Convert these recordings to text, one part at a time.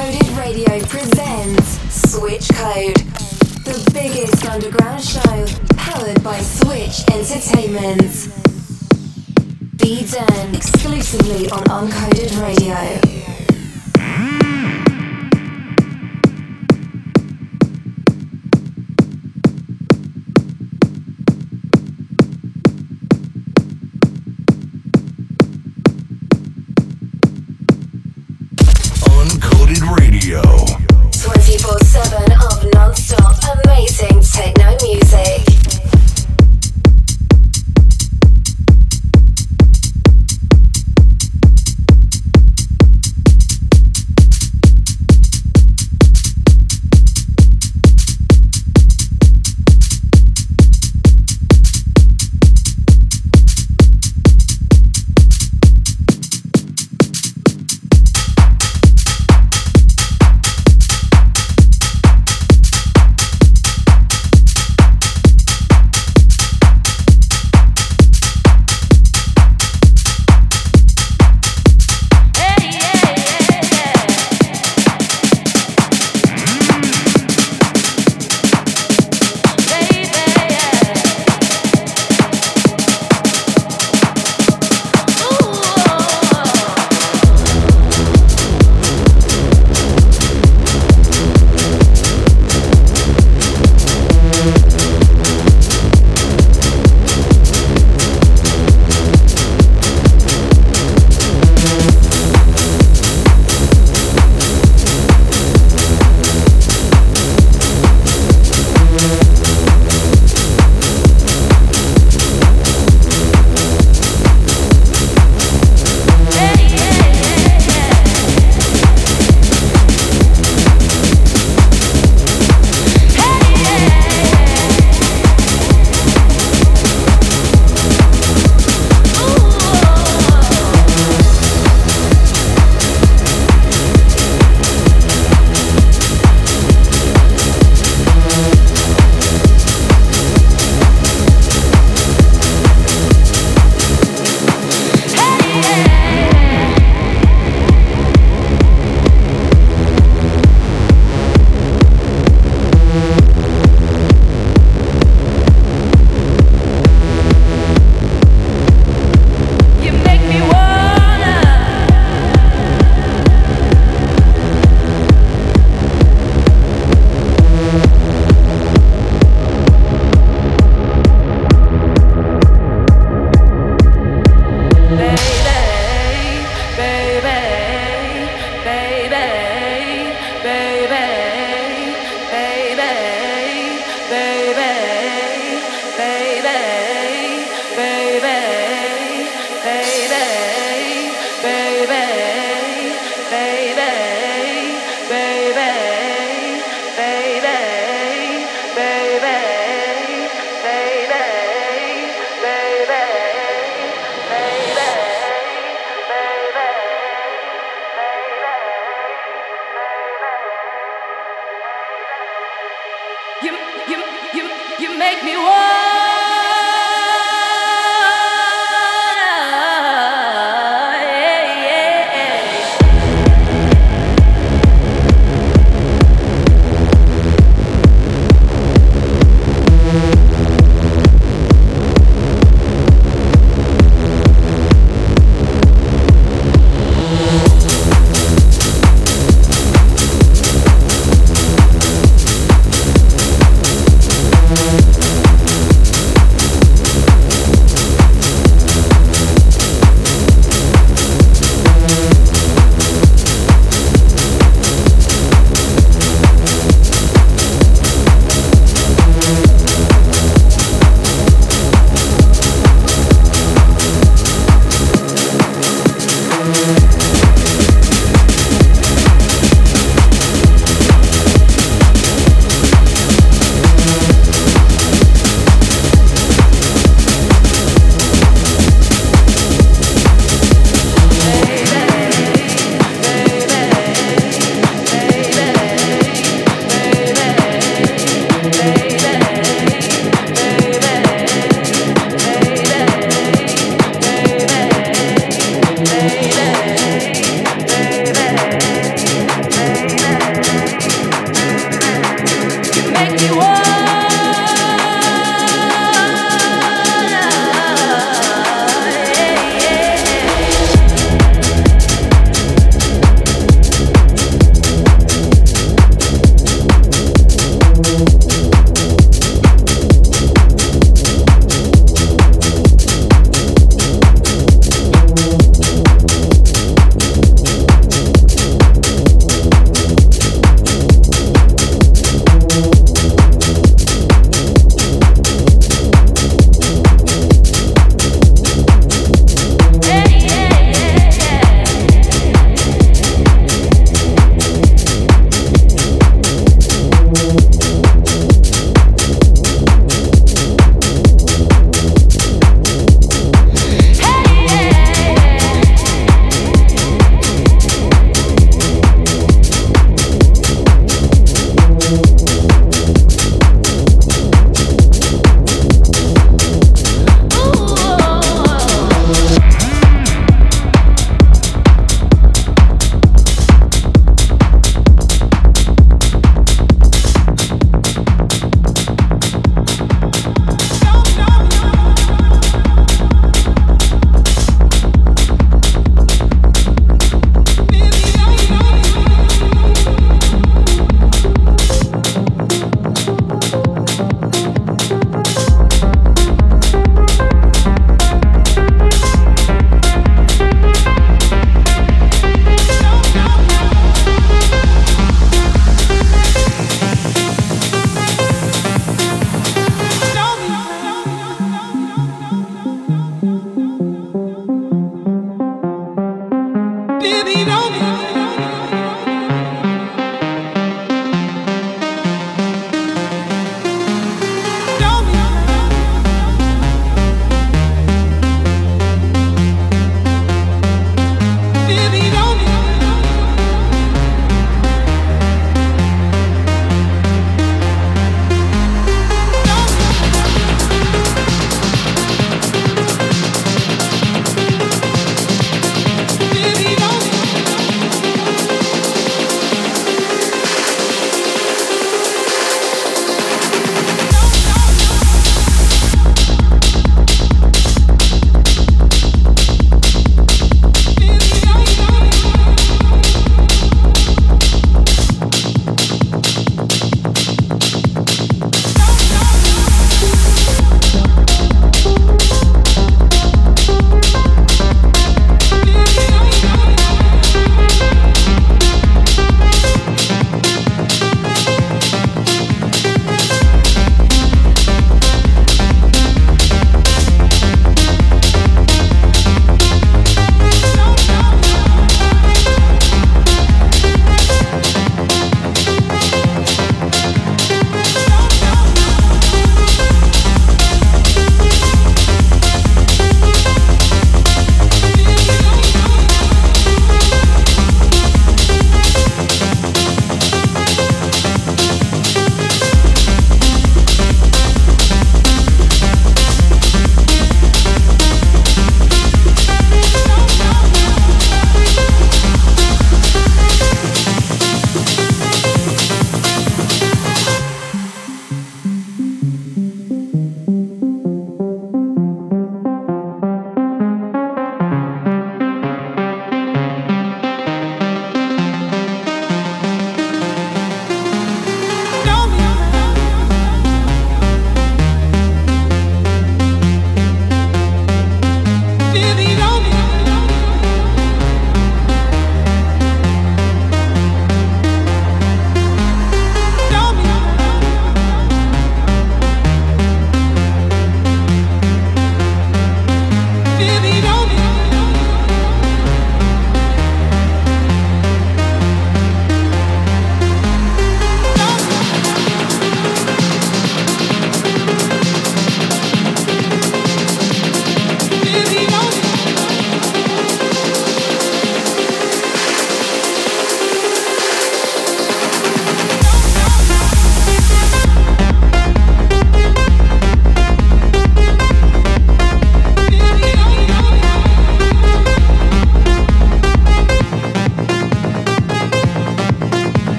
Uncoded Radio presents Switch Code, the biggest underground show powered by Switch Entertainment. Be Den exclusively on Uncoded. Radio.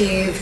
And